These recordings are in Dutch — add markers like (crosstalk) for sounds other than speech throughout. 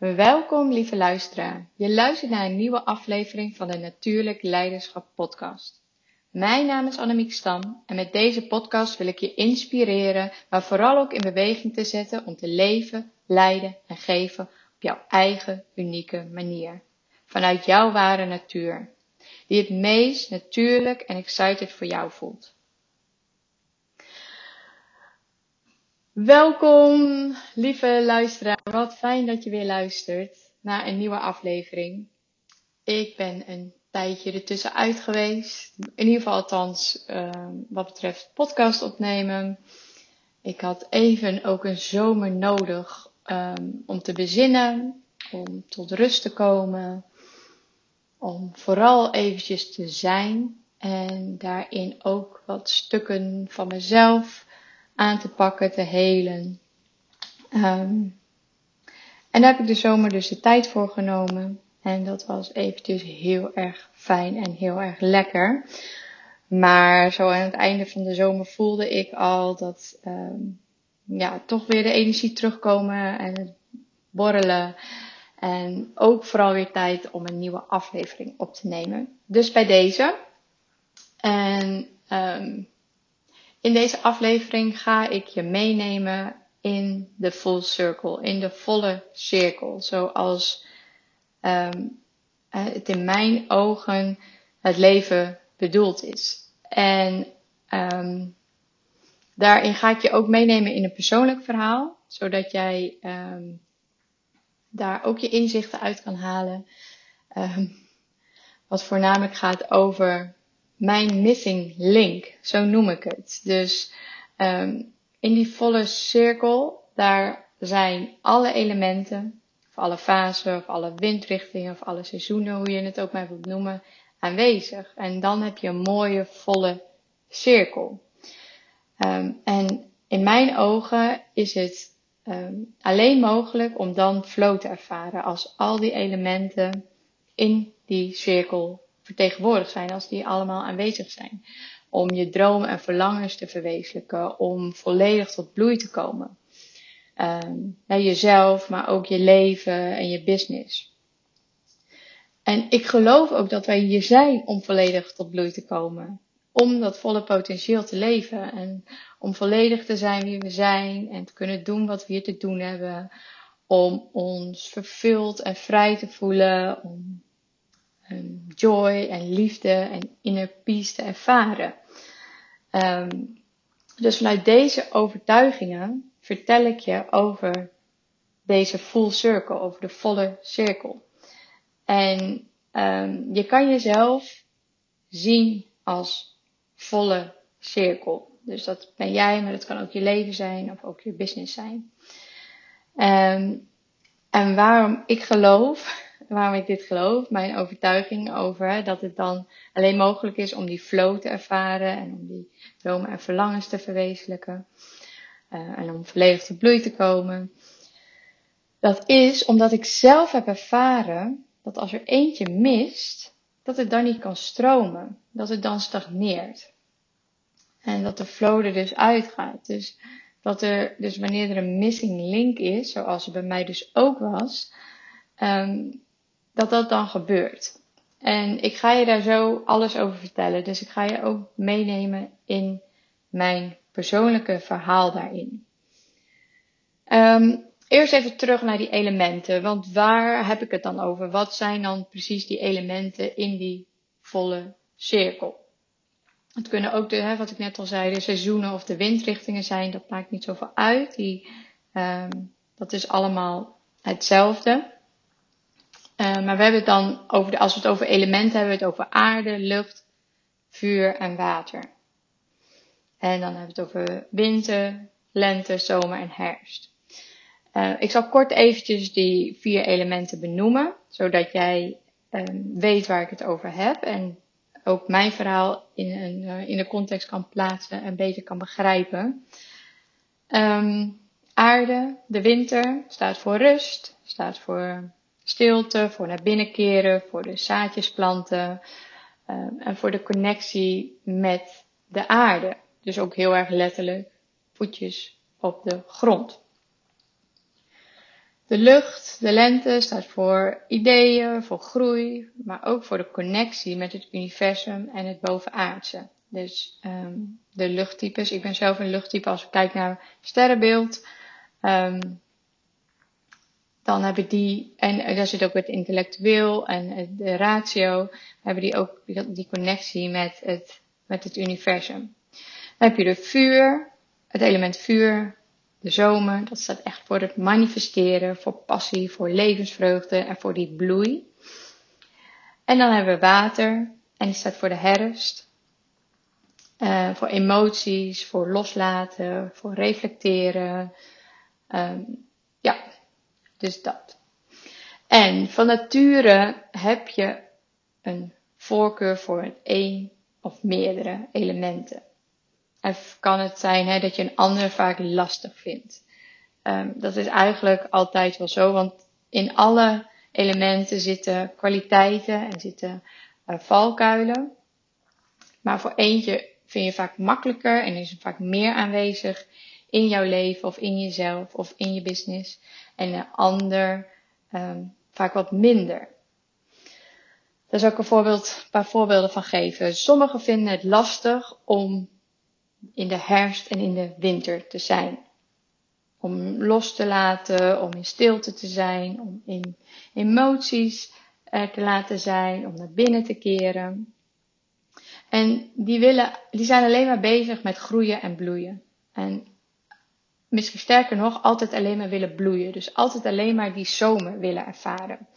Welkom, lieve luisteraar. Je luistert naar een nieuwe aflevering van de Natuurlijk Leiderschap Podcast. Mijn naam is Annemiek Stam en met deze podcast wil ik je inspireren, maar vooral ook in beweging te zetten om te leven, leiden en geven op jouw eigen unieke manier. Vanuit jouw ware natuur, die het meest natuurlijk en excited voor jou voelt. Welkom, lieve luisteraar. Wat fijn dat je weer luistert naar een nieuwe aflevering. Ik ben een tijdje ertussen uit geweest. In ieder geval althans ehm, wat betreft podcast opnemen. Ik had even ook een zomer nodig ehm, om te bezinnen, om tot rust te komen, om vooral eventjes te zijn en daarin ook wat stukken van mezelf aan te pakken, te helen. Ehm, en daar heb ik de zomer dus de tijd voor genomen. En dat was eventjes heel erg fijn en heel erg lekker. Maar zo aan het einde van de zomer voelde ik al dat ehm, ja, toch weer de energie terugkomen en het borrelen. En ook vooral weer tijd om een nieuwe aflevering op te nemen. Dus bij deze. En um, in deze aflevering ga ik je meenemen in de full circle, in de volle cirkel, zoals um, het in mijn ogen het leven bedoeld is. En um, daarin ga ik je ook meenemen in een persoonlijk verhaal, zodat jij um, daar ook je inzichten uit kan halen. wat voornamelijk gaat over mijn missing link, zo noem ik het. Dus um, in die volle cirkel, daar zijn alle elementen, of alle fasen, of alle windrichtingen, of alle seizoenen, hoe je het ook maar wilt noemen, aanwezig. En dan heb je een mooie volle cirkel. Um, en in mijn ogen is het um, alleen mogelijk om dan flow te ervaren als al die elementen in die cirkel vertegenwoordigd zijn als die allemaal aanwezig zijn. Om je dromen en verlangens te verwezenlijken, om volledig tot bloei te komen. Um, naar jezelf, maar ook je leven en je business. En ik geloof ook dat wij hier zijn om volledig tot bloei te komen. Om dat volle potentieel te leven. En om volledig te zijn wie we zijn. En te kunnen doen wat we hier te doen hebben. Om ons vervuld en vrij te voelen. Om joy en liefde en inner peace te ervaren. Um, dus vanuit deze overtuigingen vertel ik je over deze full circle, over de volle cirkel. En um, je kan jezelf zien als volle cirkel. Dus dat ben jij, maar dat kan ook je leven zijn of ook je business zijn. Um, en waarom ik geloof waarom ik dit geloof, mijn overtuiging over dat het dan alleen mogelijk is om die flow te ervaren en om die dromen en verlangens te verwezenlijken uh, en om volledig te bloei te komen. Dat is omdat ik zelf heb ervaren dat als er eentje mist, dat het dan niet kan stromen, dat het dan stagneert. En dat de flow er dus uitgaat. Dus dat er, dus wanneer er een missing link is, zoals er bij mij dus ook was, um, dat dat dan gebeurt. En ik ga je daar zo alles over vertellen. Dus ik ga je ook meenemen in mijn persoonlijke verhaal daarin. Um, eerst even terug naar die elementen. Want waar heb ik het dan over? Wat zijn dan precies die elementen in die volle cirkel? Het kunnen ook, de, hè, wat ik net al zei, de seizoenen of de windrichtingen zijn. Dat maakt niet zoveel uit. Die, um, dat is allemaal hetzelfde. Uh, maar we hebben het dan over, de, als we het over elementen hebben, we het over aarde, lucht, vuur en water. En dan hebben we het over winter, lente, zomer en herfst. Uh, ik zal kort eventjes die vier elementen benoemen, zodat jij um, weet waar ik het over heb en ook mijn verhaal in, een, uh, in de context kan plaatsen en beter kan begrijpen. Um, aarde, de winter, staat voor rust, staat voor stilte, voor naar binnen keren, voor de zaadjes planten um, en voor de connectie met de aarde. Dus ook heel erg letterlijk voetjes op de grond. De lucht, de lente, staat voor ideeën, voor groei, maar ook voor de connectie met het universum en het bovenaardse. Dus um, de luchttypes. Ik ben zelf een luchttype als we kijken naar sterrenbeeld. Um, dan hebben die, en daar zit ook het intellectueel en de ratio, hebben die ook die connectie met het, met het universum. Dan heb je de vuur, het element vuur, de zomer, dat staat echt voor het manifesteren, voor passie, voor levensvreugde en voor die bloei. En dan hebben we water, en die staat voor de herfst, uh, voor emoties, voor loslaten, voor reflecteren. Ja, dus dat. En van nature heb je een voorkeur voor één of meerdere elementen. En kan het zijn hè, dat je een ander vaak lastig vindt. Um, dat is eigenlijk altijd wel zo, want in alle elementen zitten kwaliteiten en zitten uh, valkuilen. Maar voor eentje vind je vaak makkelijker en is er vaak meer aanwezig in jouw leven of in jezelf of in je business. En een ander um, vaak wat minder. Daar zal ik een, voorbeeld, een paar voorbeelden van geven. Sommigen vinden het lastig om in de herfst en in de winter te zijn. Om los te laten, om in stilte te zijn, om in emoties te laten zijn, om naar binnen te keren. En die, willen, die zijn alleen maar bezig met groeien en bloeien. En misschien sterker nog, altijd alleen maar willen bloeien. Dus altijd alleen maar die zomer willen ervaren.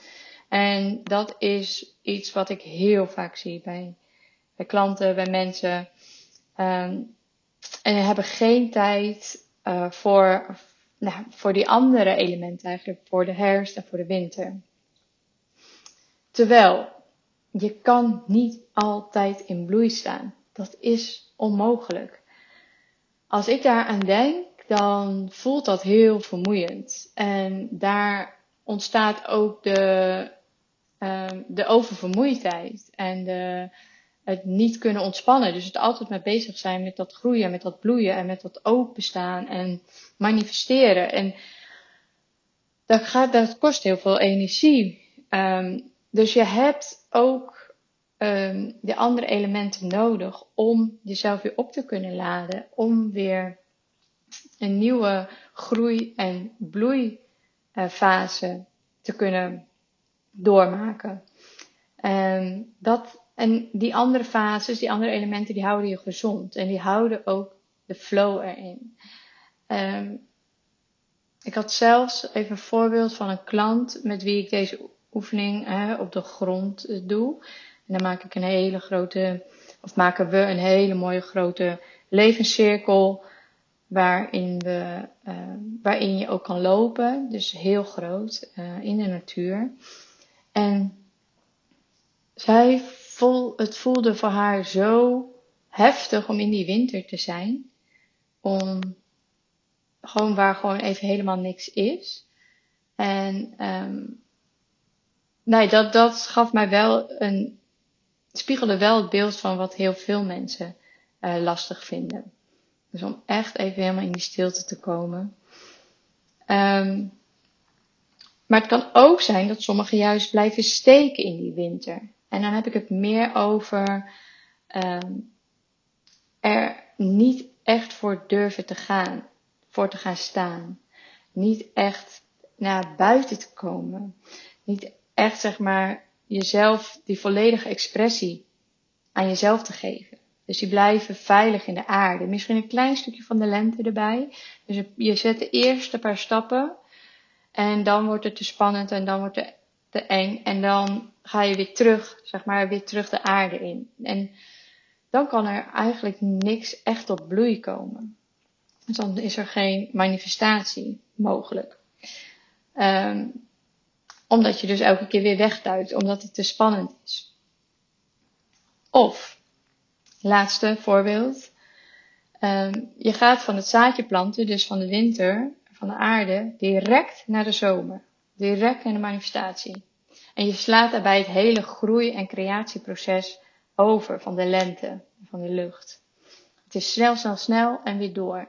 En dat is iets wat ik heel vaak zie bij, klanten, bij mensen. Um, en hebben geen tijd uh, voor, nou, voor die andere elementen eigenlijk. Voor de herfst en voor de winter. Terwijl je kan niet altijd in bloei staan. Dat is onmogelijk. Als ik daaraan denk, dan voelt dat heel vermoeiend. En daar ontstaat ook de, uh, de oververmoeidheid en de, het niet kunnen ontspannen. Dus het altijd mee bezig zijn met dat groeien, met dat bloeien en met dat openstaan en manifesteren. En dat, gaat, dat kost heel veel energie. Um, dus je hebt ook um, de andere elementen nodig om jezelf weer op te kunnen laden. Om weer een nieuwe groei- en bloeifase te kunnen doormaken. En, dat, en die andere fases, die andere elementen, die houden je gezond. En die houden ook de flow erin. Um, ik had zelfs even een voorbeeld van een klant met wie ik deze oefening hè, op de grond eh, doe. En dan maak ik een hele grote, of maken we een hele mooie grote levenscirkel waarin, we, uh, waarin je ook kan lopen. Dus heel groot uh, in de natuur. En zij vol, het voelde voor haar zo heftig om in die winter te zijn. Om gewoon waar gewoon even helemaal niks is. En um, nee, dat, dat gaf mij wel een, spiegelde wel het beeld van wat heel veel mensen uh, lastig vinden. Dus om echt even helemaal in die stilte te komen. Um, maar het kan ook zijn dat sommigen juist blijven steken in die winter. En dan heb ik het meer over um, er niet echt voor durven te gaan, voor te gaan staan. Niet echt naar buiten te komen. Niet echt zeg maar jezelf die volledige expressie aan jezelf te geven. Dus die blijven veilig in de aarde. Misschien een klein stukje van de lente erbij. Dus je zet de eerste paar stappen. En dan wordt het te spannend en dan wordt het te eng. En dan ga je weer terug, zeg maar, weer terug de aarde in. En dan kan er eigenlijk niks echt op bloei komen. Dus dan is er geen manifestatie mogelijk. Um, omdat je dus elke keer weer wegduikt, omdat het te spannend is. Of, laatste voorbeeld. Um, je gaat van het zaadje planten, dus van de winter, van de aarde, direct naar de zomer. Direct naar de manifestatie. En je slaat daarbij het hele groei- en creatieproces over van de lente, van de lucht. Het is snel, snel, snel en weer door.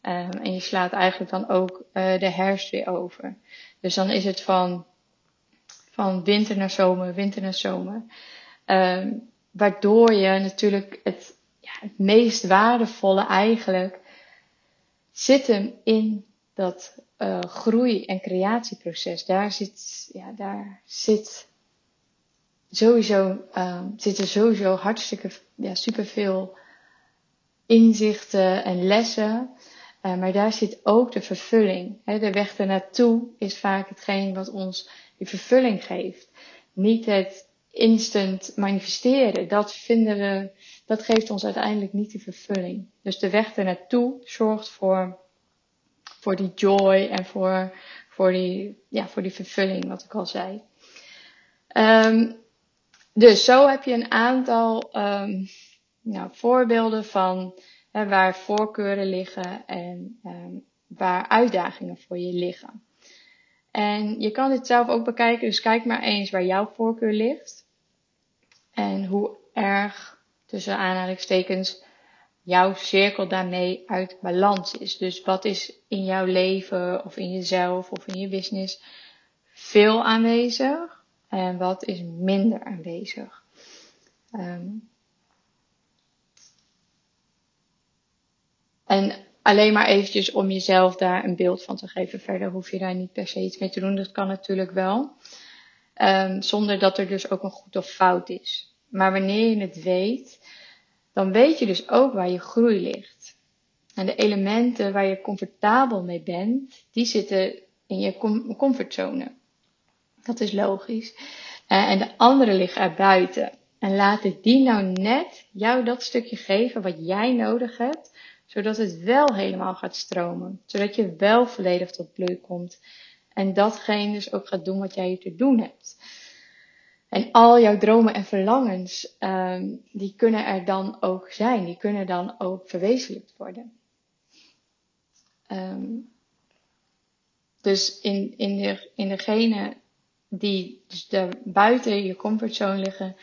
Ehm, en je slaat eigenlijk dan ook uh, de herfst weer over. Dus dan is het van, van winter naar zomer, winter naar zomer. Um, waardoor je natuurlijk het, ja, het meest waardevolle eigenlijk zit hem in dat uh, groei- en creatieproces. Daar zit, ja, daar zit sowieso, uh, zitten sowieso hartstikke, ja, superveel inzichten en lessen. Uh, maar daar zit ook de vervulling. De weg ernaartoe is vaak hetgeen wat ons die vervulling geeft. Niet het instant manifesteren. Dat vinden we, dat geeft ons uiteindelijk niet die vervulling. Dus de weg ernaartoe zorgt voor, voor die joy en voor, voor, die, ja, voor die vervulling, wat ik al zei. Um, dus zo heb je een aantal um, nou, voorbeelden van hè, waar voorkeuren liggen en um, waar uitdagingen voor je liggen. En je kan dit zelf ook bekijken, dus kijk maar eens waar jouw voorkeur ligt. En hoe erg, tussen aanhalingstekens, jouw cirkel daarmee uit balans is. Dus wat is in jouw leven of in jezelf of in je business veel aanwezig en wat is minder aanwezig. Um, en alleen maar eventjes om jezelf daar een beeld van te geven. Verder hoef je daar niet per se iets mee te doen. Dat kan natuurlijk wel. Um, zonder dat er dus ook een goed of fout is. Maar wanneer je het weet, dan weet je dus ook waar je groei ligt. En de elementen waar je comfortabel mee bent, die zitten in je comfortzone. Dat is logisch. Uh, en de andere liggen er buiten. En laten die nou net jou dat stukje geven wat jij nodig hebt, zodat het wel helemaal gaat stromen. Zodat je wel volledig tot bloei komt. En datgene dus ook gaat doen wat jij hier te doen hebt. En al jouw dromen en verlangens, um, die kunnen er dan ook zijn. Die kunnen dan ook verwezenlijkt worden. Um, dus in, in, de, in degene die dus daar buiten je comfortzone liggen,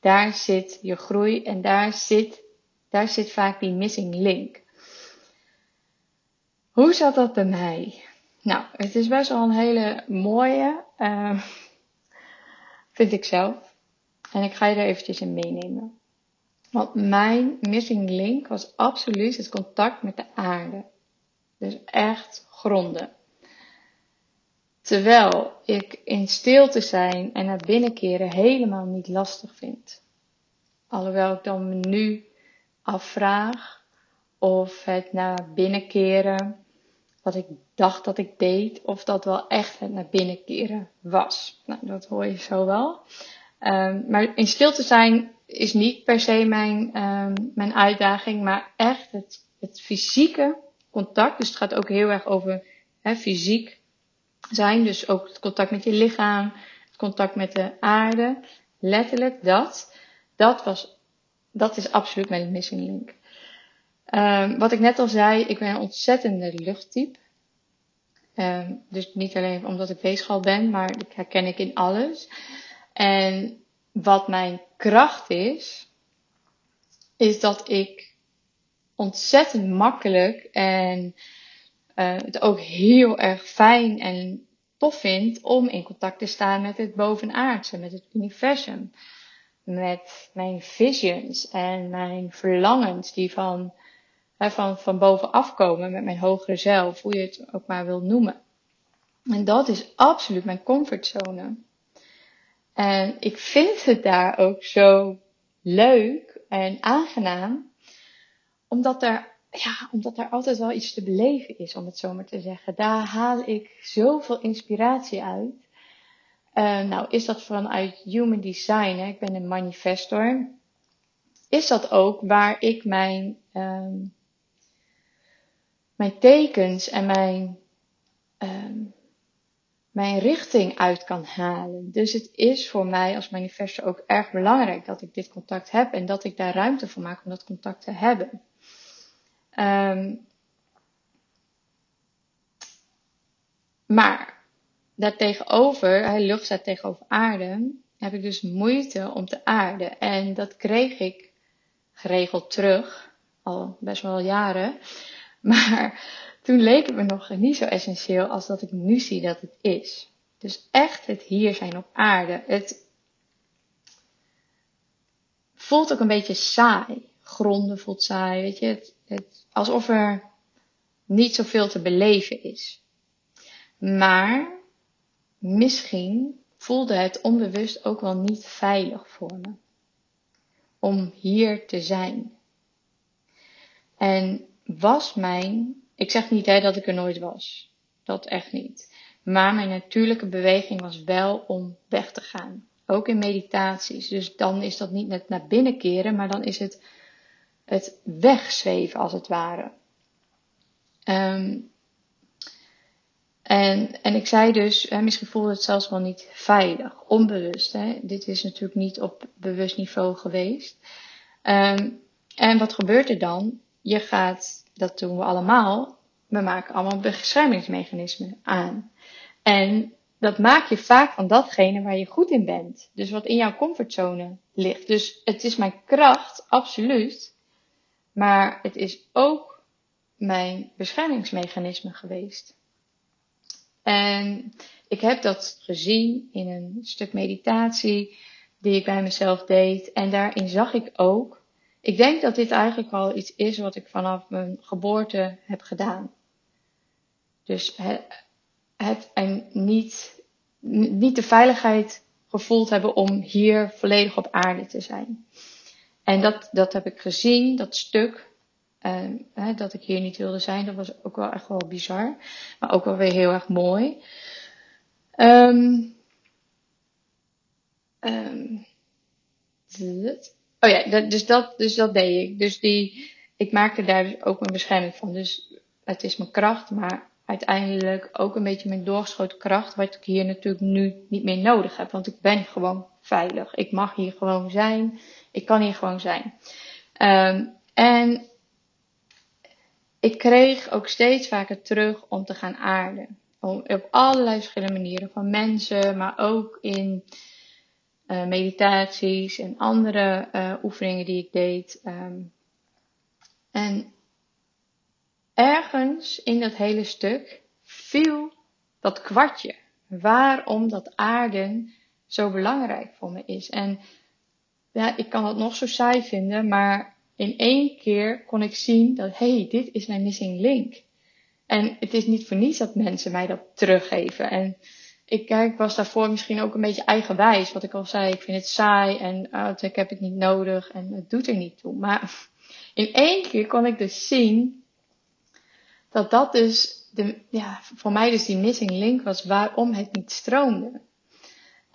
daar zit je groei en daar zit, daar zit vaak die missing link. Hoe zat dat bij mij? Nou, het is best wel een hele mooie, uh, vind ik zelf. En ik ga je er eventjes in meenemen. Want mijn missing link was absoluut het contact met de aarde. Dus echt gronden. Terwijl ik in stilte zijn en naar binnen keren helemaal niet lastig vind. Alhoewel ik dan me nu afvraag of het naar binnen keren wat ik dacht dat ik deed, of dat wel echt het naar binnen keren was. Nou, dat hoor je zo wel. Um, maar in stilte zijn is niet per se mijn, um, mijn uitdaging, maar echt het, het fysieke contact. Dus het gaat ook heel erg over fysiek zijn. Dus ook het contact met je lichaam, het contact met de aarde. Letterlijk dat. Dat was, dat is absoluut mijn missing link. Um, wat ik net al zei, ik ben een ontzettende luchttype. Um, dus niet alleen omdat ik weegschaal ben, maar ik herken ik in alles. En wat mijn kracht is, is dat ik ontzettend makkelijk en uh, het ook heel erg fijn en tof vind om in contact te staan met het bovenaardse, met het universum. Met mijn visions en mijn verlangens die van, hè, van, van bovenaf komen, met mijn hogere zelf, hoe je het ook maar wil noemen. En dat is absoluut mijn comfortzone. En ik vind het daar ook zo leuk en aangenaam, omdat er ja, omdat er altijd wel iets te beleven is, om het zo maar te zeggen. Daar haal ik zoveel inspiratie uit. Uh, nou, is dat vanuit Human Design, hè? ik ben een manifestor. Is dat ook waar ik mijn, um, mijn tekens en mijn, um, mijn richting uit kan halen. Dus het is voor mij als manifestor ook erg belangrijk dat ik dit contact heb en dat ik daar ruimte voor maak om dat contact te hebben. Um, maar daartegenover, lucht staat tegenover aarde, heb ik dus moeite om te aarden. En dat kreeg ik geregeld terug, al best wel jaren. (laughs) Maar toen leek het me nog niet zo essentieel als dat ik nu zie dat het is. Dus echt het hier zijn op aarde. Het voelt ook een beetje saai. Gronden voelt saai, weet je. Het, alsof er niet zoveel te beleven is. Maar misschien voelde het onbewust ook wel niet veilig voor me. Om hier te zijn. En was mijn, ik zeg niet hè, dat ik er nooit was. Dat echt niet. Maar mijn natuurlijke beweging was wel om weg te gaan. Ook in meditaties. Dus dan is dat niet net naar binnen keren, maar dan is het het wegzweven als het ware. Um, en, en ik zei dus, hè, misschien voelde het zelfs wel niet veilig, onbewust. Hè. Dit is natuurlijk niet op bewust niveau geweest. Um, en wat gebeurt er dan? Je gaat, dat doen we allemaal, we maken allemaal beschermingsmechanismen aan. En dat maak je vaak van datgene waar je goed in bent. Dus wat in jouw comfortzone ligt. Dus het is mijn kracht, absoluut. Maar het is ook mijn beschermingsmechanisme geweest. En ik heb dat gezien in een stuk meditatie die ik bij mezelf deed. En daarin zag ik ook, ik denk dat dit eigenlijk al iets is wat ik vanaf mijn geboorte heb gedaan. Dus het, het en niet, niet de veiligheid gevoeld hebben om hier volledig op aarde te zijn. En dat, dat heb ik gezien, dat stuk. hè, dat ik hier niet wilde zijn, dat was ook wel echt wel bizar. Maar ook wel weer heel erg mooi. Um, um, oh ja, dus, dat, dus dat deed ik. Dus die, ik maakte daar dus ook mijn bescherming van. Dus het is mijn kracht, maar uiteindelijk ook een beetje mijn doorgeschoten kracht, wat ik hier natuurlijk nu niet meer nodig heb. Want ik ben gewoon veilig. Ik mag hier gewoon zijn. Ik kan hier gewoon zijn. Um, en ik kreeg ook steeds vaker terug om te gaan aarden. Om, op allerlei verschillende manieren. Van mensen, maar ook in uh, meditaties en andere uh, oefeningen die ik deed. Um, en ergens in dat hele stuk viel dat kwartje. Waarom dat aarden zo belangrijk voor me is. En ja, ik kan het nog zo saai vinden, maar in één keer kon ik zien dat, hé, hey, dit is mijn missing link. En het is niet voor niets dat mensen mij dat teruggeven. En ik, ik was daarvoor misschien ook een beetje eigenwijs. Wat ik al zei, ik vind het saai en uh, ik heb het niet nodig en het doet er niet toe. Maar (laughs) in één keer kon ik dus zien dat dat dus de, ja, voor mij dus die missing link was waarom het niet stroomde.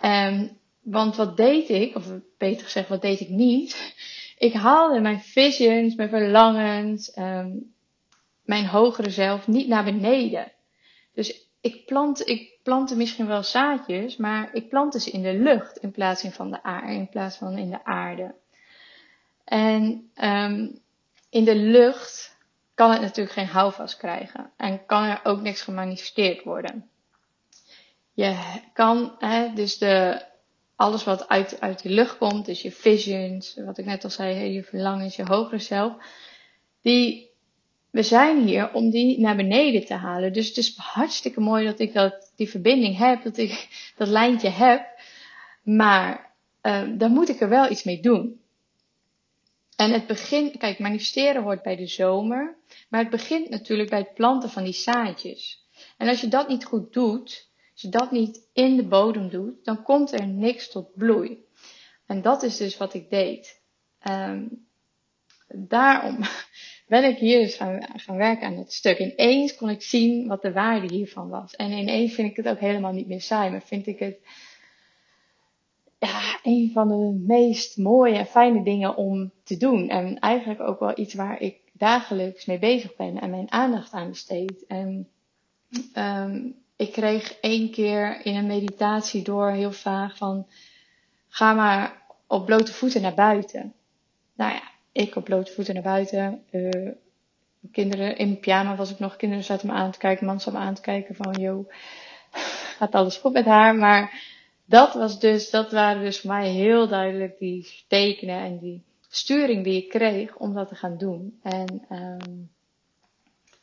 Um, want wat deed ik, of beter gezegd, wat deed ik niet? (laughs) Ik haalde mijn visions, mijn verlangens, um, mijn hogere zelf niet naar beneden. Dus ik, plant, ik misschien wel zaadjes, maar ik plantte ze in de lucht in plaats van de aarde, in plaats van in de aarde. En um, in de lucht kan het natuurlijk geen houvast krijgen en kan er ook niks gemanifesteerd worden. Je kan hè, dus de alles wat uit, uit de lucht komt, dus je visions, wat ik net al zei, je verlangens, je hogere zelf, die, we zijn hier om die naar beneden te halen. Dus het is hartstikke mooi dat ik dat, die verbinding heb, dat ik dat lijntje heb, maar uh, dan moet ik er wel iets mee doen. En het begint, kijk, manifesteren hoort bij de zomer, maar het begint natuurlijk bij het planten van die zaadjes. En als je dat niet goed doet, als je dat niet in de bodem doet, dan komt er niks tot bloei. En dat is dus wat ik deed. Um, daarom ben ik hier dus gaan, gaan werken aan het stuk. Ineens kon ik zien wat de waarde hiervan was. En ineens vind ik het ook helemaal niet meer saai, maar vind ik het ja, een van de meest mooie en fijne dingen om te doen. En eigenlijk ook wel iets waar ik dagelijks mee bezig ben en mijn aandacht aan besteed. En um, ik kreeg één keer in een meditatie door heel vaag van ga maar op blote voeten naar buiten. Nou ja, ik op blote voeten naar buiten. Uh, kinderen in pyjama was ik nog. Kinderen zaten me aan te kijken, man zat me aan te kijken van joh, (laughs) gaat alles goed met haar? Maar dat was dus, dat waren dus voor mij heel duidelijk die tekenen en die sturing die ik kreeg om dat te gaan doen. En um,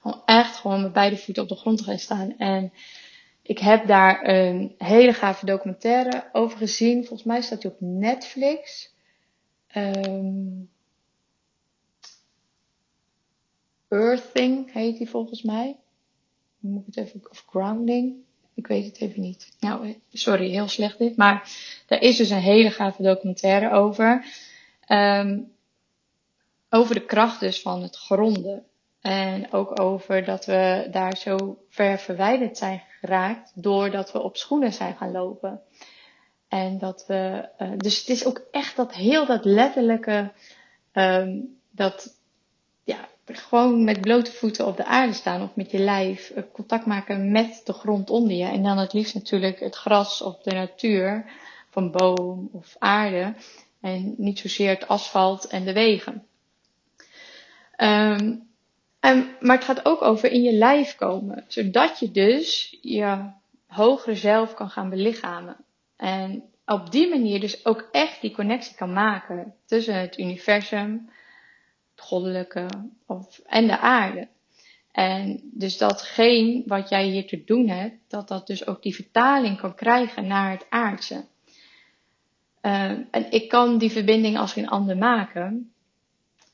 Om echt gewoon met beide voeten op de grond te gaan staan. En ik heb daar een hele gave documentaire over gezien. Volgens mij staat die op Netflix. Um, Earthing heet die volgens mij. moet ik het even, of Grounding. Ik weet het even niet. Nou, sorry, heel slecht dit. Maar daar is dus een hele gave documentaire over. Um, over de kracht dus van het gronden. En ook over dat we daar zo ver verwijderd zijn geraakt doordat we op schoenen zijn gaan lopen. En dat we, uh, dus het is ook echt dat heel dat letterlijke, um, dat ja, gewoon met blote voeten op de aarde staan of met je lijf uh, contact maken met de grond onder je. En dan het liefst natuurlijk het gras of de natuur van boom of aarde. En niet zozeer het asfalt en de wegen. En, maar het gaat ook over in je lijf komen. Zodat je dus je hogere zelf kan gaan belichamen. En op die manier dus ook echt die connectie kan maken tussen het universum, goddelijke of, en de aarde. En dus datgene wat jij hier te doen hebt, dat dat dus ook die vertaling kan krijgen naar het aardse. Uh, en ik kan die verbinding als geen ander maken.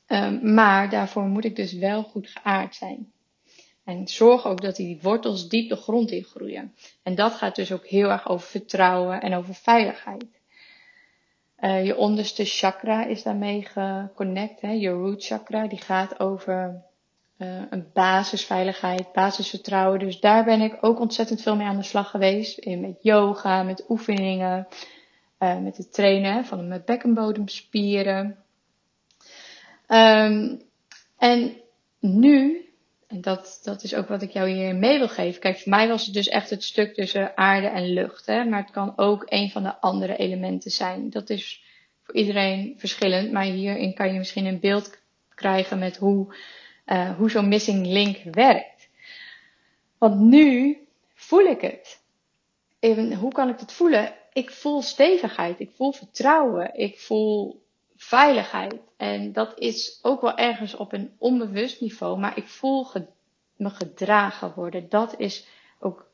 Um, maar daarvoor moet ik dus wel goed geaard zijn. En zorg ook dat die wortels diep de grond in groeien. En dat gaat dus ook heel erg over vertrouwen en over veiligheid. Uh, je onderste chakra is daarmee geconnect. Hè? Je root chakra, die gaat over uh, een basisveiligheid, basisvertrouwen. Dus daar ben ik ook ontzettend veel mee aan de slag geweest. In met yoga, met oefeningen, uh, met het trainen van mijn bekkenbodemspieren. Um, en nu, en dat, dat is ook wat ik jou hier mee wil geven. Kijk, voor mij was het dus echt het stuk tussen aarde en lucht. Hè? Maar het kan ook een van de andere elementen zijn. Dat is voor iedereen verschillend. Maar hierin kan je misschien een beeld krijgen met hoe, uh, hoe zo'n missing link werkt. Want nu voel ik het. Even, hoe kan ik het voelen? Ik voel stevigheid, ik voel vertrouwen, ik voel veiligheid. En dat is ook wel ergens op een onbewust niveau, maar ik voel me gedragen worden. Dat is ook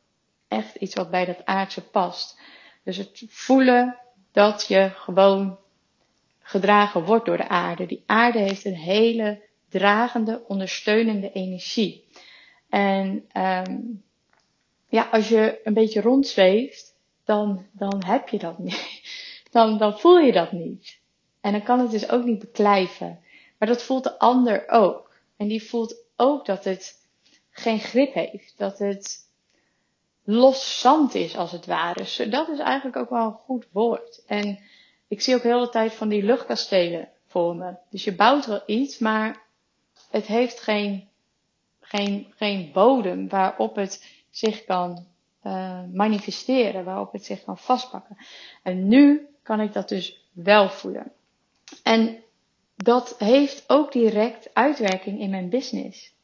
echt iets wat bij dat aardse past. Dus het voelen dat je gewoon gedragen wordt door de aarde. Die aarde heeft een hele dragende, ondersteunende energie. En um, ja, als je een beetje rondzweeft, dan, dan heb je dat niet. (laughs) Dan, dan voel je dat niet. En dan kan het dus ook niet beklijven. Maar dat voelt de ander ook. En die voelt ook dat het geen grip heeft. Dat het los zand is als het ware. Dus dat is eigenlijk ook wel een goed woord. En ik zie ook heel de tijd van die luchtkastelen voor me. Dus je bouwt wel iets, maar het heeft geen, geen, geen bodem waarop het zich kan uh, manifesteren, waarop het zich kan vastpakken. En nu kan ik dat dus wel voelen. En dat heeft ook direct uitwerking in mijn business.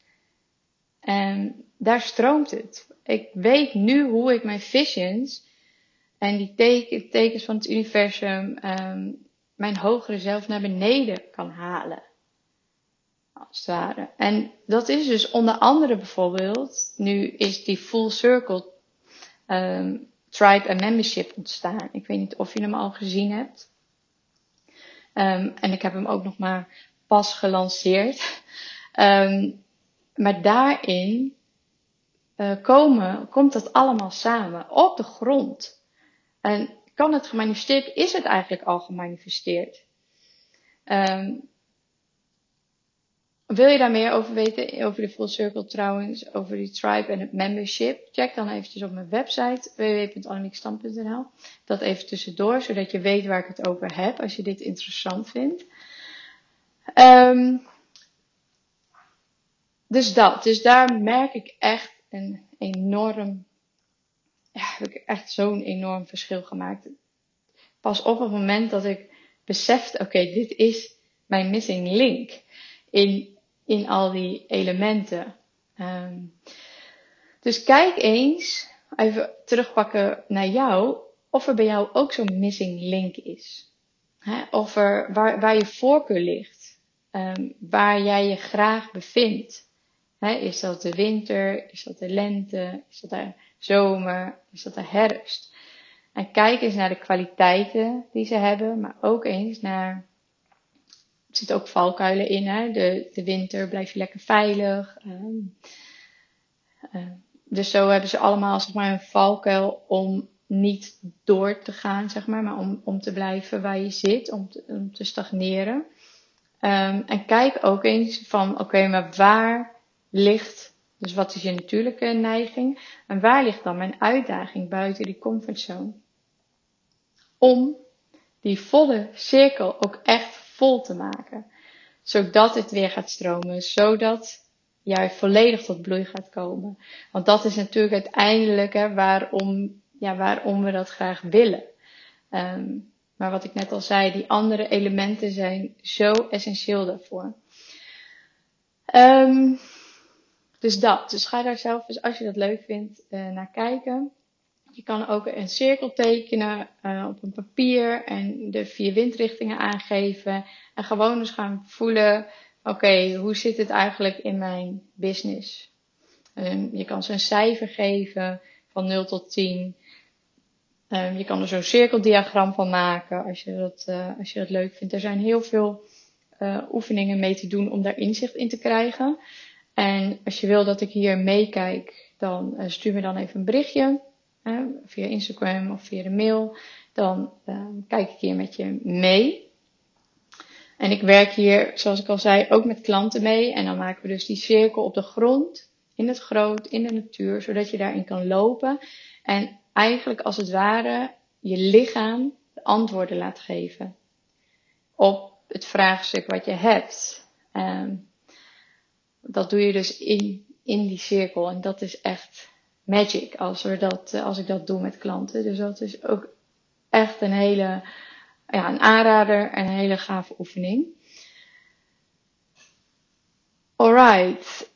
En daar stroomt het. Ik weet nu hoe ik mijn visions en die tekens van het universum, um, mijn hogere zelf naar beneden kan halen. Als het ware. En dat is dus onder andere bijvoorbeeld, nu is die Full Circle um, Tribe en Membership ontstaan. Ik weet niet of je hem al gezien hebt. Um, en ik heb hem ook nog maar pas gelanceerd. Um, maar daarin uh, komen, komt dat allemaal samen op de grond. En kan het gemanifesteerd, is het eigenlijk al gemanifesteerd. Um, wil je daar meer over weten, over de Full Circle trouwens, over die tribe en het membership? Check dan eventjes op mijn website www.annemiekstand.nl. Dat even tussendoor, zodat je weet waar ik het over heb, als je dit interessant vindt. Um, dus dat. Dus daar merk ik echt een enorm, ja, heb ik echt zo'n enorm verschil gemaakt. Pas op het moment dat ik besefte, oké, dit is mijn missing link in in al die elementen. Um, dus kijk eens, even terugpakken naar jou, of er bij jou ook zo'n missing link is. Of er, waar, waar je voorkeur ligt, um, waar jij je graag bevindt. is dat de winter? Is dat de lente? Is dat de zomer? Is dat de herfst? En kijk eens naar de kwaliteiten die ze hebben, maar ook eens naar. Er zitten ook valkuilen in. Hè? De, de winter blijf je lekker veilig. Um, dus zo hebben ze allemaal zeg maar, een valkuil om niet door te gaan, zeg maar, maar om, om te blijven waar je zit, om te, om te stagneren. Um, en kijk ook eens van, oké, maar waar ligt, dus wat is je natuurlijke neiging, en waar ligt dan mijn uitdaging buiten die comfortzone? Om die volle cirkel ook echt vol te maken, zodat het weer gaat stromen, zodat jij volledig tot bloei gaat komen. Want dat is natuurlijk uiteindelijk hè, waarom, ja, waarom we dat graag willen. Um, maar wat ik net al zei, die andere elementen zijn zo essentieel daarvoor. Um, dus dat. Dus ga daar zelf eens, als je dat leuk vindt, uh, naar kijken. Je kan ook een cirkel tekenen uh, op een papier en de vier windrichtingen aangeven. En gewoon eens gaan voelen oké, hoe zit het eigenlijk in mijn business? Um, je kan ze een cijfer geven van 0 tot 10. Um, je kan er zo'n cirkeldiagram van maken als je, dat, uh, als je dat leuk vindt. Er zijn heel veel uh, oefeningen mee te doen om daar inzicht in te krijgen. En als je wil dat ik hier meekijk, dan stuur me dan even een berichtje. Via Instagram of via de mail. Dan kijk ik hier met je mee. En ik werk hier, zoals ik al zei, ook met klanten mee. En dan maken we dus die cirkel op de grond, in het groot, in de natuur, zodat je daarin kan lopen. En eigenlijk als het ware je lichaam de antwoorden laat geven op het vraagstuk wat je hebt. Um, dat doe je dus in, in die cirkel. En dat is echt magic als, we dat, als ik dat doe met klanten. Dus dat is ook echt een hele ja, een aanrader en een hele gave oefening. Alright.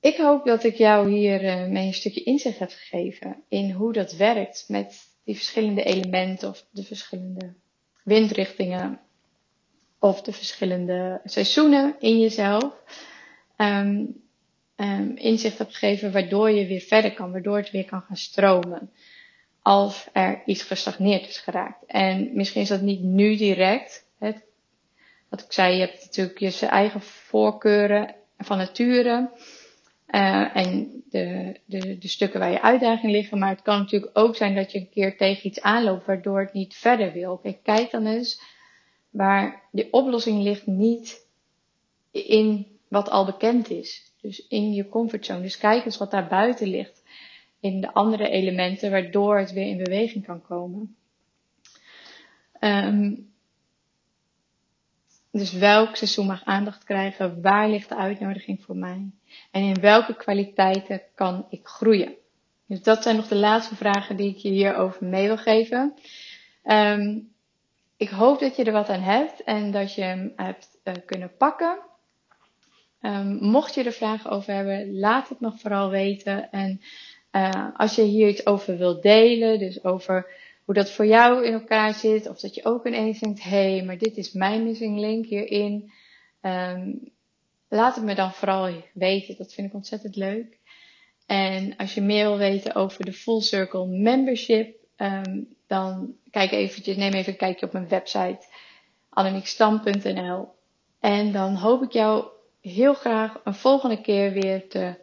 Ik hoop dat ik jou hier uh, mee een stukje inzicht heb gegeven in hoe dat werkt met die verschillende elementen of de verschillende windrichtingen of de verschillende seizoenen in jezelf. Um, um, inzicht heb gegeven waardoor je weer verder kan, waardoor het weer kan gaan stromen als er iets gestagneerd is geraakt. En misschien is dat niet nu direct. Wat ik zei, je hebt natuurlijk je eigen voorkeuren van nature. Uh, en de, de, de stukken waar je uitdagingen liggen. Maar het kan natuurlijk ook zijn dat je een keer tegen iets aanloopt waardoor het niet verder wil. kijk dan eens waar de oplossing ligt niet in wat al bekend is. Dus in je comfortzone. Dus kijk eens wat daar buiten ligt in de andere elementen, waardoor het weer in beweging kan komen. Um, dus welk seizoen mag aandacht krijgen? Waar ligt de uitnodiging voor mij? En in welke kwaliteiten kan ik groeien? Dus dat zijn nog de laatste vragen die ik je hierover mee wil geven. Um, ik hoop dat je er wat aan hebt en dat je hem hebt uh, kunnen pakken. Um, mocht je er vragen over hebben, laat het nog vooral weten. En uh, als je hier iets over wilt delen, dus over hoe dat voor jou in elkaar zit, of dat je ook ineens denkt, hé, hey, maar dit is mijn missing link hierin, um, laat het me dan vooral weten. Dat vind ik ontzettend leuk. En als je meer wil weten over de Full Circle Membership, um, dan kijk eventjes, neem even een kijkje op mijn website annemiekstam.nl. En dan hoop ik jou heel graag een volgende keer weer te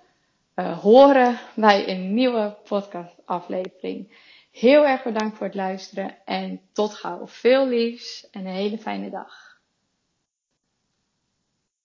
uh, horen bij een nieuwe podcast aflevering. Heel erg bedankt voor het luisteren en tot gauw. Veel liefs en een hele fijne dag.